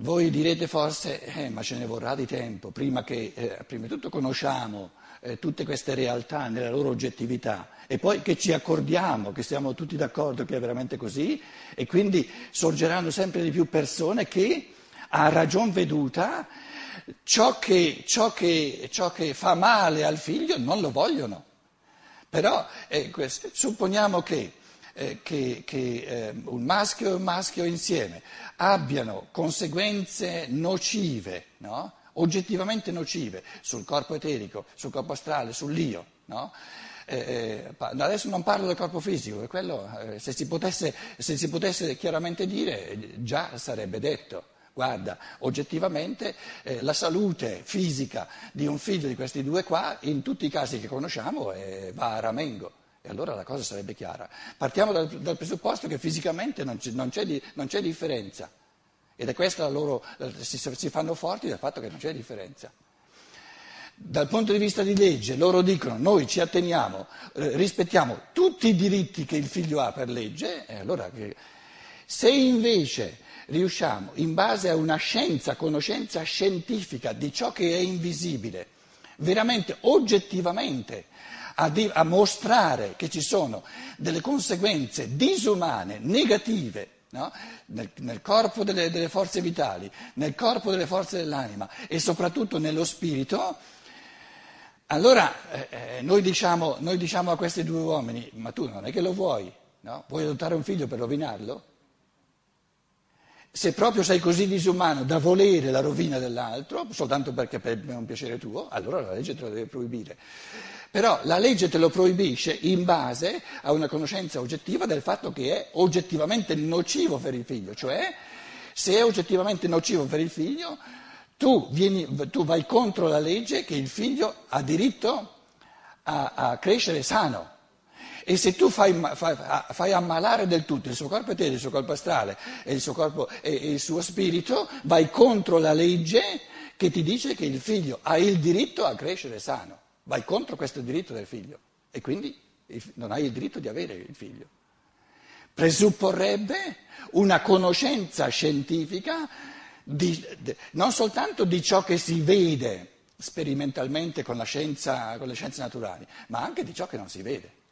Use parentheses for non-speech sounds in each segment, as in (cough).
Voi direte forse, eh, ma ce ne vorrà di tempo, prima che, eh, prima di tutto conosciamo eh, tutte queste realtà nella loro oggettività e poi che ci accordiamo, che siamo tutti d'accordo che è veramente così e quindi sorgeranno sempre di più persone che a ragion veduta ciò che, ciò che, ciò che fa male al figlio non lo vogliono. Però eh, supponiamo che eh, che, che eh, un maschio e un maschio insieme abbiano conseguenze nocive, no? oggettivamente nocive sul corpo eterico, sul corpo astrale, sull'io. No? Eh, eh adesso non parlo del corpo fisico, quello, eh, se, si potesse, se si potesse chiaramente dire già sarebbe detto. Guarda, oggettivamente eh, la salute fisica di un figlio di questi due qua, in tutti i casi che conosciamo, eh, va a ramengo. E allora la cosa sarebbe chiara. Partiamo dal, dal presupposto che fisicamente non, c- non, c'è di, non, c'è differenza. Ed è questa la loro. Si, si fanno forti del fatto che non c'è differenza. Dal punto di vista di legge, loro dicono noi ci atteniamo, eh, rispettiamo tutti i diritti che il figlio ha per legge, e allora se invece riusciamo, in base a una scienza, conoscenza scientifica di ciò che è invisibile, veramente oggettivamente a, di, a mostrare che ci sono delle conseguenze disumane, negative, no? nel, nel, corpo delle, delle forze vitali, nel corpo delle forze dell'anima e soprattutto nello spirito, allora eh, eh, noi, diciamo, noi, diciamo, a questi due uomini, ma tu non è che lo vuoi, no? vuoi adottare un figlio per rovinarlo? Se proprio sei così disumano da volere la rovina dell'altro, soltanto perché per un piacere tuo, allora la legge te lo deve proibire. Però la legge te lo proibisce in base a una conoscenza oggettiva del fatto che è oggettivamente nocivo per il figlio, cioè se è oggettivamente nocivo per il figlio, tu, vieni, tu vai contro la legge che il figlio ha diritto a, a crescere sano. E se tu fai, fai, fai, ammalare del tutto il suo corpo etereo, il suo corpo astrale e il suo, corpo, e, e il suo spirito, vai contro la legge che ti dice che il figlio ha il diritto a crescere sano vai contro questo diritto del figlio e quindi non hai il diritto di avere il figlio. Presupporrebbe una conoscenza scientifica di, non soltanto di ciò che si vede sperimentalmente con, scienza, con le scienze naturali, ma anche di ciò che non si vede.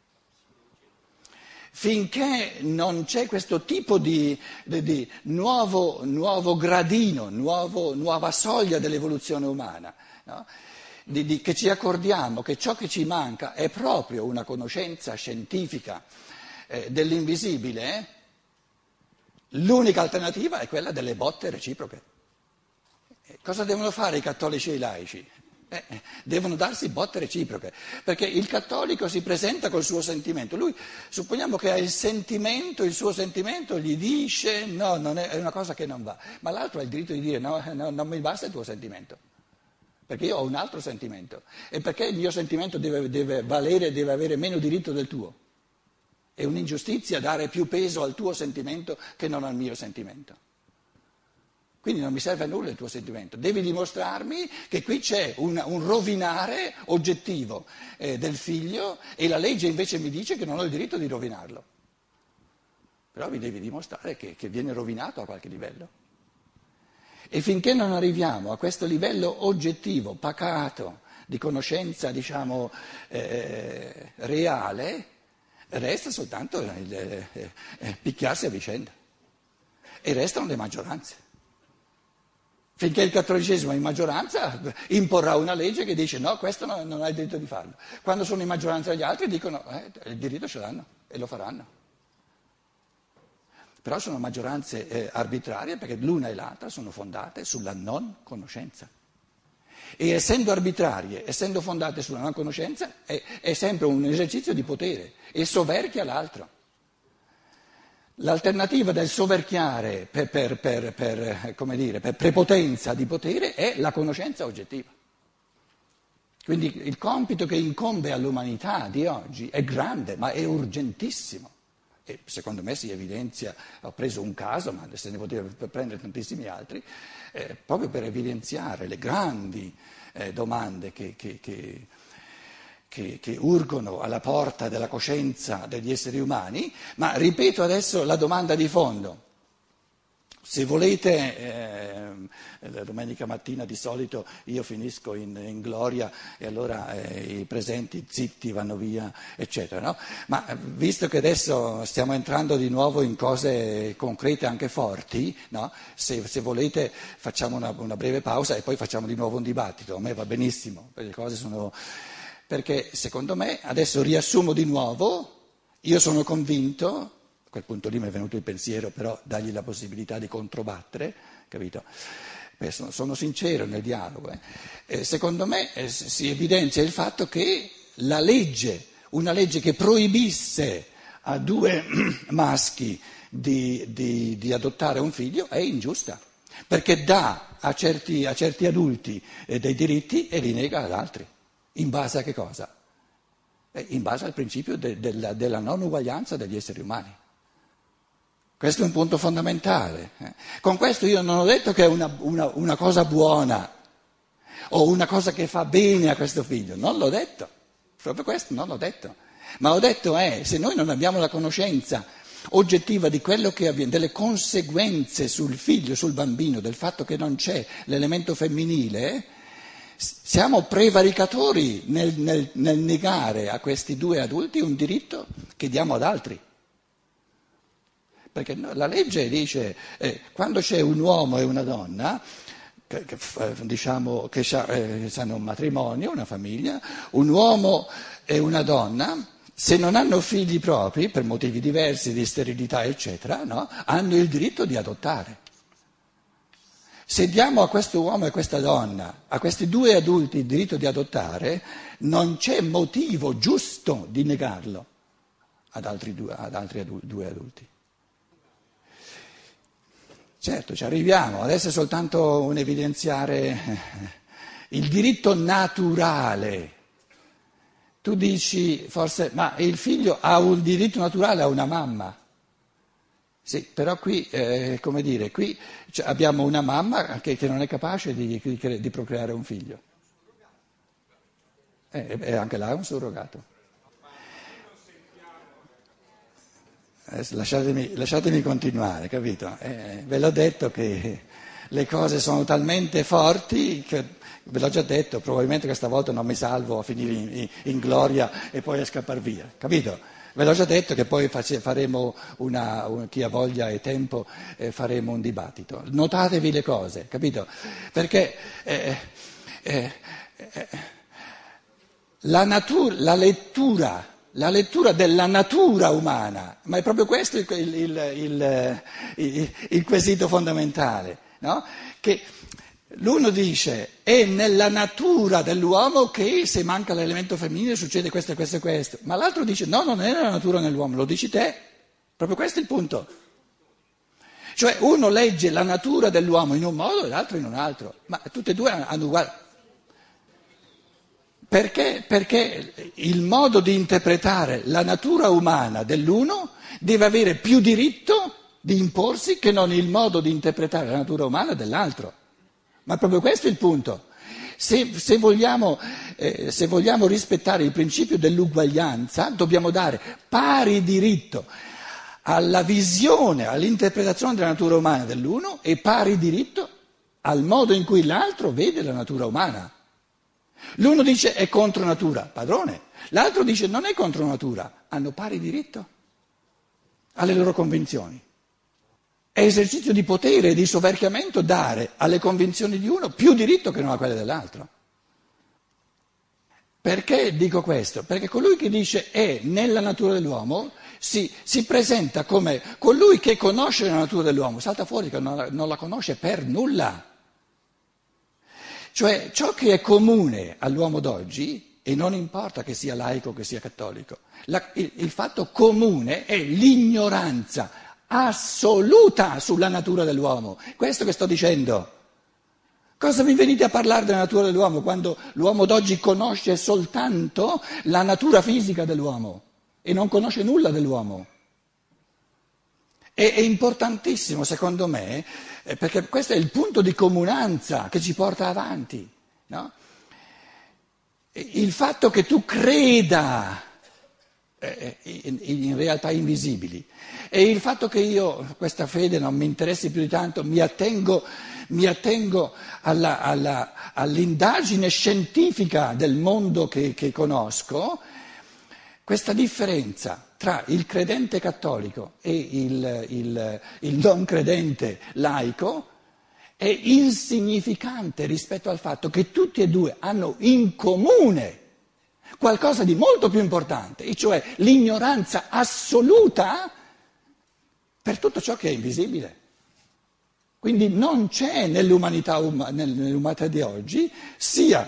Finché non c'è questo tipo di, di, di nuovo, nuovo, gradino, nuovo, nuova soglia dell'evoluzione umana, no? Di, di, che ci accordiamo che ciò che ci manca è proprio una conoscenza scientifica eh, dell'invisibile, l'unica alternativa è quella delle botte reciproche. Eh, cosa devono fare i cattolici e i laici? Eh, eh, devono darsi botte reciproche, perché il cattolico si presenta col suo sentimento, lui supponiamo che ha il sentimento, il suo sentimento gli dice no, è, è, una cosa che non va, ma l'altro ha il diritto di dire no, no non mi basta il tuo sentimento perché io ho un altro sentimento e perché il mio sentimento deve, deve valere, deve avere meno diritto del tuo. È un'ingiustizia dare più peso al tuo sentimento che non al mio sentimento. Quindi non mi serve a nulla il tuo sentimento, devi dimostrarmi che qui c'è un, un rovinare oggettivo eh, del figlio e la legge invece mi dice che non ho il diritto di rovinarlo. Però mi devi dimostrare che, che viene rovinato a qualche livello. E finché non arriviamo a questo livello oggettivo, pacato, di conoscenza, diciamo, eh, reale, resta soltanto il, eh, eh, picchiarsi a vicenda. E restano le maggioranze. Finché il cattolicesimo è in maggioranza, imporrà una legge che dice no, questo no, non ha il diritto di farlo. Quando sono in maggioranza gli altri dicono eh, il diritto ce l'hanno e lo faranno però sono maggioranze eh, arbitrarie perché l'una e l'altra sono fondate sulla non conoscenza. E essendo arbitrarie, essendo fondate sulla non conoscenza, è, è sempre un esercizio di potere e soverchia l'altro. L'alternativa del soverchiare per, per, per, per, dire, per prepotenza di potere è la conoscenza oggettiva. Quindi il compito che incombe all'umanità di oggi è grande, ma è urgentissimo e secondo me si evidenzia, ho preso un caso, ma se ne poteva prendere tantissimi altri, eh, proprio per evidenziare le grandi eh, domande che, che, che, che, urgono alla porta della coscienza degli esseri umani, ma ripeto adesso la domanda di fondo. Se volete, eh, la domenica mattina di solito io finisco in, in gloria e allora eh, i presenti zitti vanno via, eccetera. No? Ma eh, visto che adesso stiamo entrando di nuovo in cose concrete, anche forti, no? se, se, volete facciamo una, una, breve pausa e poi facciamo di nuovo un dibattito. A me va benissimo, le cose sono... Perché secondo me, adesso riassumo di nuovo, io sono convinto quel punto lì mi è venuto il pensiero, però dargli la possibilità di controbattere, capito? Beh, sono, sono, sincero nel dialogo. Eh. Eh, secondo me eh, si evidenzia il fatto che la legge, una legge che proibisse a due (clears throat) maschi di, di, di adottare un figlio è ingiusta, perché dà a certi, a certi adulti eh, dei diritti e li nega ad altri. In base a che cosa? Eh, in base al principio de, de, della, della non uguaglianza degli esseri umani. Questo è un punto fondamentale. Eh. Con questo io non ho detto che è una, una, una cosa buona o una cosa che fa bene a questo figlio, non l'ho detto, proprio questo non l'ho detto. Ma ho detto è, se noi non abbiamo la conoscenza oggettiva di quello che avviene, delle conseguenze sul figlio, sul bambino, del fatto che non c'è l'elemento femminile, siamo prevaricatori nel, nel, nel negare a questi due adulti un diritto che diamo ad altri. Perché la legge dice eh, quando c'è un uomo e una donna, che, che, eh, diciamo, che eh, hanno un matrimonio, una famiglia, un uomo e una donna, se non hanno figli propri, per motivi diversi di sterilità, eccetera, no, hanno il diritto di adottare. Se diamo a questo uomo e a questa donna, a questi due adulti il diritto di adottare, non c'è motivo giusto di negarlo ad altri due, ad altri due adulti. Certo, ci arriviamo, adesso è soltanto un evidenziare eh, il diritto naturale. Tu dici forse, ma il figlio ha un diritto naturale a una mamma. Sì, però qui, eh, come dire, qui abbiamo una mamma che, che non è capace di, di, di procreare un figlio. Eh, e anche là è un surrogato. Lasciatemi, lasciatemi, continuare, capito? Eh, ve l'ho detto che le cose sono talmente forti che, ve l'ho già detto, probabilmente questa volta non mi salvo a finire in, in, gloria e poi a scappare via, capito? Ve l'ho già detto che poi faremo, una, un, chi ha voglia e tempo, eh, faremo un dibattito. Notatevi le cose, capito? Perché eh, eh, eh la, natura, la lettura la lettura della natura umana, ma è proprio questo il, il, il, il quesito fondamentale, no? che l'uno dice è nella natura dell'uomo che se manca l'elemento femminile succede questo e questo e questo, ma l'altro dice no, non è nella natura dell'uomo, lo dici te, proprio questo è il punto. Cioè uno legge la natura dell'uomo in un modo e l'altro in un altro, ma tutte e due hanno uguale perché? Perché il modo di interpretare la natura umana dell'uno deve avere più diritto di imporsi che non il modo di interpretare la natura umana dell'altro. Ma proprio questo è il punto. Se, se, vogliamo, eh, se vogliamo rispettare il principio dell'uguaglianza, dobbiamo dare pari diritto alla visione, all'interpretazione della natura umana dell'uno e pari diritto al modo in cui l'altro vede la natura umana. L'uno dice è contro natura, padrone, l'altro dice non è contro natura, hanno pari diritto alle loro convinzioni. È esercizio di potere e di soverchiamento dare alle convinzioni di uno più diritto che non a quelle dell'altro. Perché dico questo? Perché colui che dice è nella natura dell'uomo si, si presenta come colui che conosce la natura dell'uomo, salta fuori che non la, non la conosce per nulla. Cioè ciò che è comune all'uomo d'oggi, e non importa che sia laico o che sia cattolico, la, il, il fatto comune è l'ignoranza assoluta sulla natura dell'uomo. Questo che sto dicendo. Cosa mi venite a parlare della natura dell'uomo quando l'uomo d'oggi conosce soltanto la natura fisica dell'uomo e non conosce nulla dell'uomo? È, è importantissimo, secondo me, eh, perché questo è il punto di comunanza che ci porta avanti. No? Il fatto che tu creda eh, in, in realtà invisibili. E il fatto che io questa fede non mi interessi più di tanto, mi attengo, mi attengo alla, alla, all'indagine scientifica del mondo che, che conosco, questa differenza tra il credente cattolico e il, il, il non credente laico è insignificante rispetto al fatto che tutti e due hanno in comune qualcosa di molto più importante, e cioè l'ignoranza assoluta per tutto ciò che è invisibile. Quindi non c'è nell'umanità, nell'umanità di oggi, sia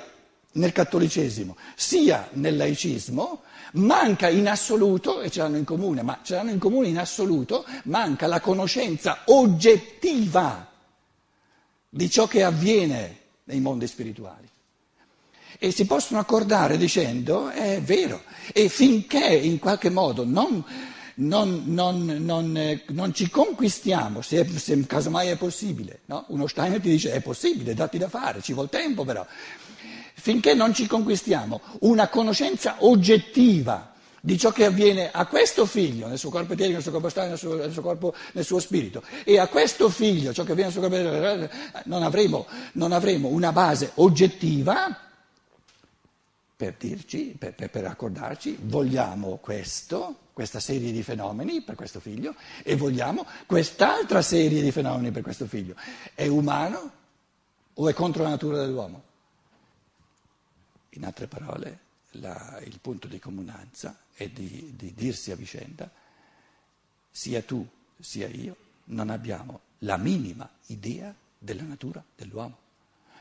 nel cattolicesimo sia nel laicismo, manca in assoluto, e ce l'hanno in comune, ma ce l'hanno in comune in assoluto, manca la conoscenza oggettiva di ciò che avviene nei mondi spirituali e si possono accordare dicendo è vero e finché in qualche modo non, non, non, non ci conquistiamo, se, se, casomai è possibile, no? uno Steiner ti dice è possibile, datti da fare, ci vuole tempo però, finché non ci conquistiamo una conoscenza oggettiva di ciò che avviene a questo figlio nel suo corpo eterico, nel suo corpo astale, nel nel suo corpo, nel suo spirito e a questo figlio ciò che avviene nel suo corpo eterico, non avremo, non avremo una base oggettiva per dirci, per, per, per accordarci, vogliamo questo, questa serie di fenomeni per questo figlio e vogliamo quest'altra serie di fenomeni per questo figlio. È umano o è contro la natura dell'uomo? In altre parole, la, il punto di comunanza è di, di dirsi a vicenda, sia tu sia io non abbiamo la minima idea della natura dell'uomo.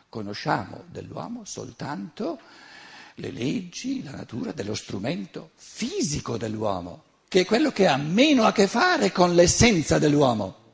Conosciamo dell'uomo soltanto le leggi, la natura dello strumento fisico dell'uomo, che è quello che ha meno a che fare con l'essenza dell'uomo.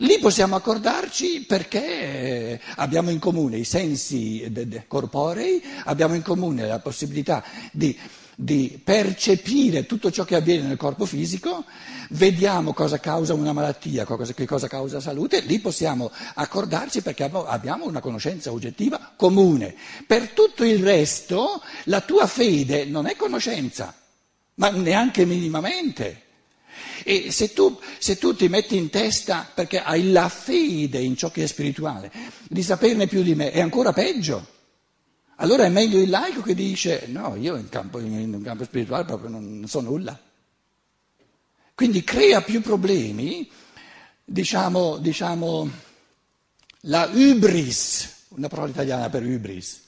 Lì possiamo accordarci perché abbiamo in comune i sensi corporei, abbiamo in comune la possibilità di di percepire tutto ciò che avviene nel corpo fisico, vediamo cosa causa una malattia, che cosa causa salute, lì possiamo accordarci perché abbiamo una conoscenza oggettiva comune. Per tutto il resto la tua fede non è conoscenza, ma neanche minimamente. E se tu, se tu, ti metti in testa, perché hai la fede in ciò che è spirituale, di saperne più di me, è ancora peggio. Allora è meglio il laico che dice no, io in campo, in campo spirituale proprio non so nulla. Quindi crea più problemi, diciamo, diciamo la hybris, una parola italiana per hybris.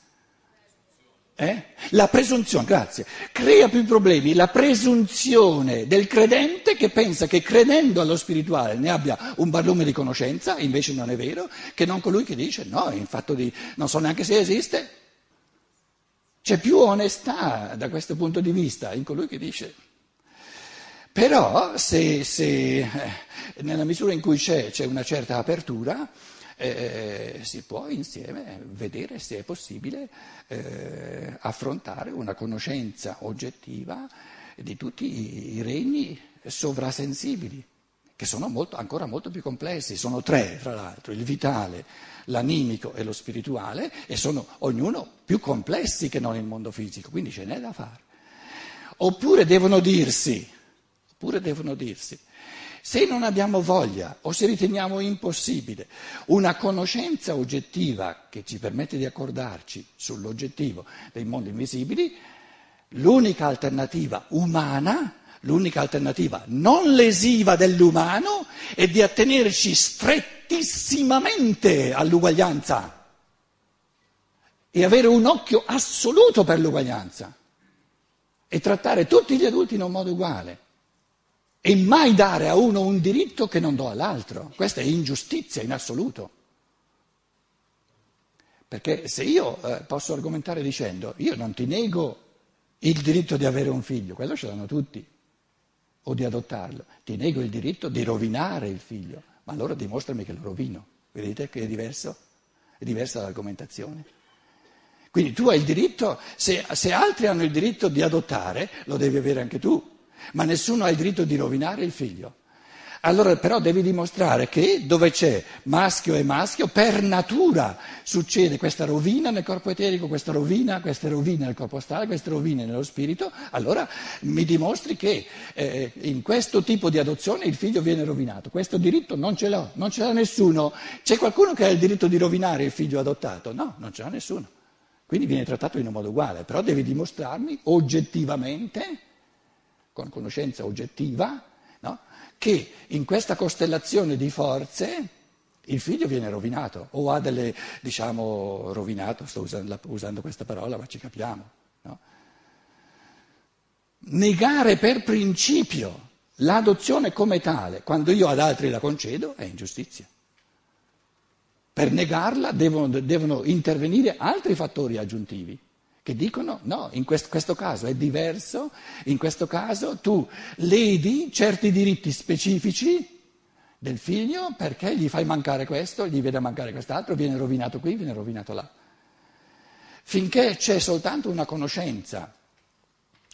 Eh? La presunzione, grazie, crea più problemi la presunzione del credente che pensa che credendo allo spirituale ne abbia un barlume di conoscenza, invece non è vero, che non colui che dice no, in fatto di non so neanche se esiste, c'è più onestà da questo punto di vista in colui che dice. Però se, se eh, nella misura in cui c'è, c'è una certa apertura, eh, si può insieme vedere se è possibile eh, affrontare una conoscenza oggettiva di tutti i regni sovrasensibili che sono molto, ancora molto più complessi, sono tre fra l'altro, il vitale, l'animico e lo spirituale, e sono ognuno più complessi che non il mondo fisico, quindi ce n'è da fare. Oppure devono dirsi, oppure devono dirsi, se non abbiamo voglia o se riteniamo impossibile una conoscenza oggettiva che ci permette di accordarci sull'oggettivo dei mondi invisibili, l'unica alternativa umana L'unica alternativa non lesiva dell'umano è di attenerci strettissimamente all'uguaglianza e avere un occhio assoluto per l'uguaglianza e trattare tutti gli adulti in un modo uguale e mai dare a uno un diritto che non do all'altro. Questa è ingiustizia in assoluto. Perché se io eh, posso argomentare dicendo io non ti nego il diritto di avere un figlio, quello ce l'hanno tutti o di adottarlo, ti nego il diritto di rovinare il figlio, ma allora dimostrami che lo rovino. Vedete che è diverso? È diversa l'argomentazione. Quindi tu hai il diritto, se, se altri hanno il diritto di adottare, lo devi avere anche tu, ma nessuno ha il diritto di rovinare il figlio. Allora però devi dimostrare che dove c'è maschio e maschio, per natura succede questa rovina nel corpo eterico, questa rovina, queste rovine nel corpo astrale, queste rovine nello spirito, allora mi dimostri che eh, in questo tipo di adozione il figlio viene rovinato. Questo diritto non ce l'ho, non ce l'ha nessuno. C'è qualcuno che ha il diritto di rovinare il figlio adottato? No, non ce l'ha nessuno. Quindi viene trattato in un modo uguale, però devi dimostrarmi oggettivamente, con conoscenza oggettiva, no? che in questa costellazione di forze il figlio viene rovinato o ha delle, diciamo, rovinato, sto usando, usando questa parola, ma ci capiamo. No? Negare per principio l'adozione come tale, quando io ad altri la concedo, è ingiustizia. Per negarla devono, devono intervenire altri fattori aggiuntivi che dicono no, in questo, caso è diverso, in questo caso tu ledi certi diritti specifici del figlio perché gli fai mancare questo, gli vede mancare quest'altro, viene rovinato qui, viene rovinato là. Finché c'è soltanto una conoscenza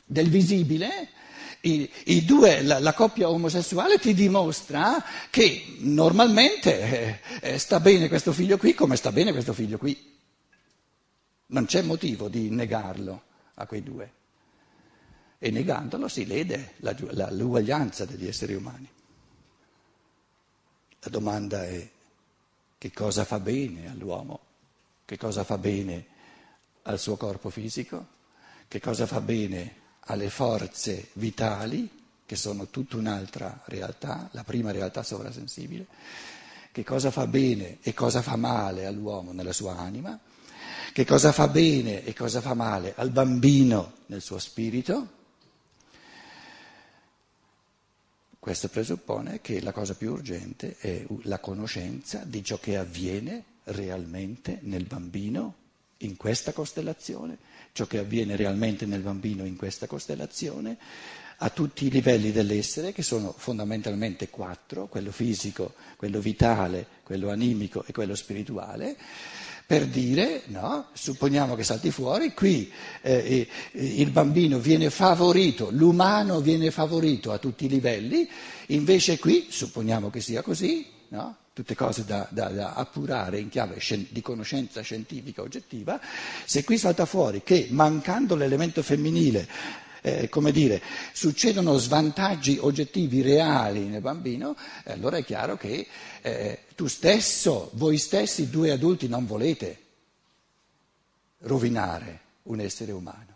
del visibile, i, i due, la, la, coppia omosessuale ti dimostra che normalmente eh, eh, sta bene questo figlio qui come sta bene questo figlio qui. Non c'è motivo di negarlo a quei due. E negandolo si lede la, la, l'uguaglianza degli esseri umani. La domanda è che cosa fa bene all'uomo, che cosa fa bene al suo corpo fisico, che cosa fa bene alle forze vitali, che sono tutta un'altra realtà, la prima realtà sovrasensibile, che cosa fa bene e cosa fa male all'uomo nella sua anima che cosa fa bene e cosa fa male al bambino nel suo spirito, questo presuppone che la cosa più urgente è la conoscenza di ciò che avviene realmente nel bambino in questa costellazione, ciò che avviene realmente nel bambino in questa costellazione, a tutti i livelli dell'essere, che sono fondamentalmente quattro, quello fisico, quello vitale, quello animico e quello spirituale per dire, no, supponiamo che salti fuori, qui eh, il bambino viene favorito, l'umano viene favorito a tutti i livelli, invece qui, supponiamo che sia così, no, tutte cose da, da, da appurare in chiave di conoscenza scientifica oggettiva, se qui salta fuori che mancando l'elemento femminile eh, come dire, succedono svantaggi oggettivi reali nel bambino, eh, allora è chiaro che eh, tu stesso, voi stessi, due adulti, non volete rovinare un essere umano.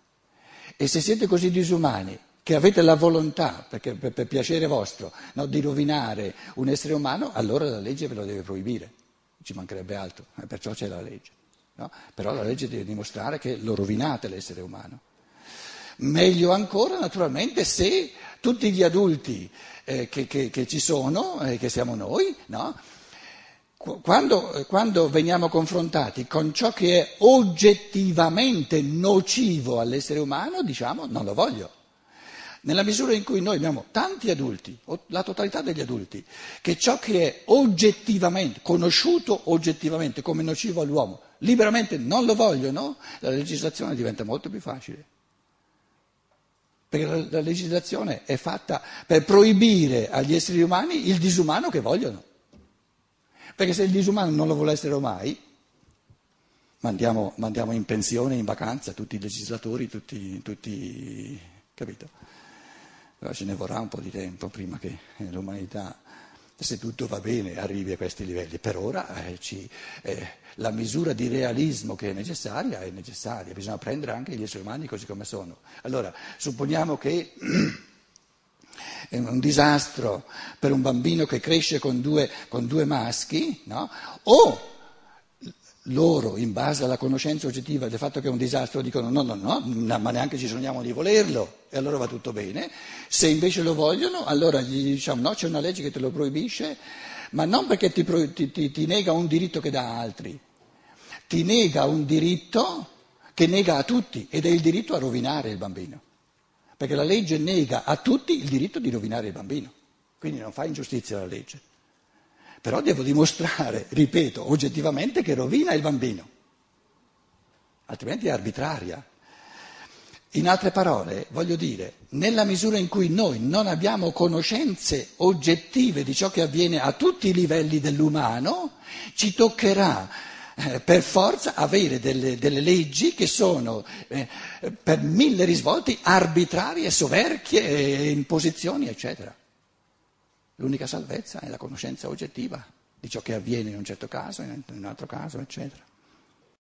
E se siete così disumani che avete la volontà, perché, per, per, piacere vostro, no, di rovinare un essere umano, allora la legge ve lo deve proibire, ci mancherebbe altro, eh, perciò c'è la legge. No? Però la legge deve dimostrare che lo rovinate l'essere umano. Meglio ancora, naturalmente, se tutti gli adulti eh, che, che, che, ci sono, eh, che siamo noi, no? quando, quando veniamo confrontati con ciò che è oggettivamente nocivo all'essere umano, diciamo non lo voglio. Nella misura in cui noi abbiamo tanti adulti, la totalità degli adulti, che ciò che è oggettivamente, conosciuto oggettivamente come nocivo all'uomo, liberamente non lo vogliono, la legislazione diventa molto più facile perché la, la legislazione è fatta per proibire agli esseri umani il disumano che vogliono. Perché se il disumano non lo volessero mai, mandiamo, mandiamo in pensione, in vacanza tutti i legislatori, tutti, tutti capito? Ce ne vorrà un po' di tempo prima che l'umanità se tutto va bene arrivi a questi livelli. Per ora eh, ci, eh, la misura di realismo che è necessaria è necessaria, bisogna prendere anche gli esseri umani così come sono. Allora, supponiamo che (clears throat) è un disastro per un bambino che cresce con due, con due maschi, no? o loro, in base alla conoscenza oggettiva del fatto che è un disastro, dicono no, no, no, ma neanche ci sogniamo di volerlo, e allora va tutto bene. Se invece lo vogliono, allora gli diciamo no, c'è una legge che te lo proibisce, ma non perché ti, ti, ti, ti nega un diritto che dà a altri, ti nega un diritto che nega a tutti, ed è il diritto a rovinare il bambino. Perché la legge nega a tutti il diritto di rovinare il bambino. Quindi non fa ingiustizia la legge. Però devo dimostrare, ripeto, oggettivamente che rovina il bambino, altrimenti è arbitraria. In altre parole, voglio dire, nella misura in cui noi non abbiamo conoscenze oggettive di ciò che avviene a tutti i livelli dell'umano, ci toccherà eh, per forza avere delle, delle, leggi che sono eh, per mille risvolti arbitrarie, soverchie, eh, imposizioni, eccetera. L'unica salvezza è la conoscenza oggettiva di ciò che avviene in un certo caso, in un altro caso, eccetera.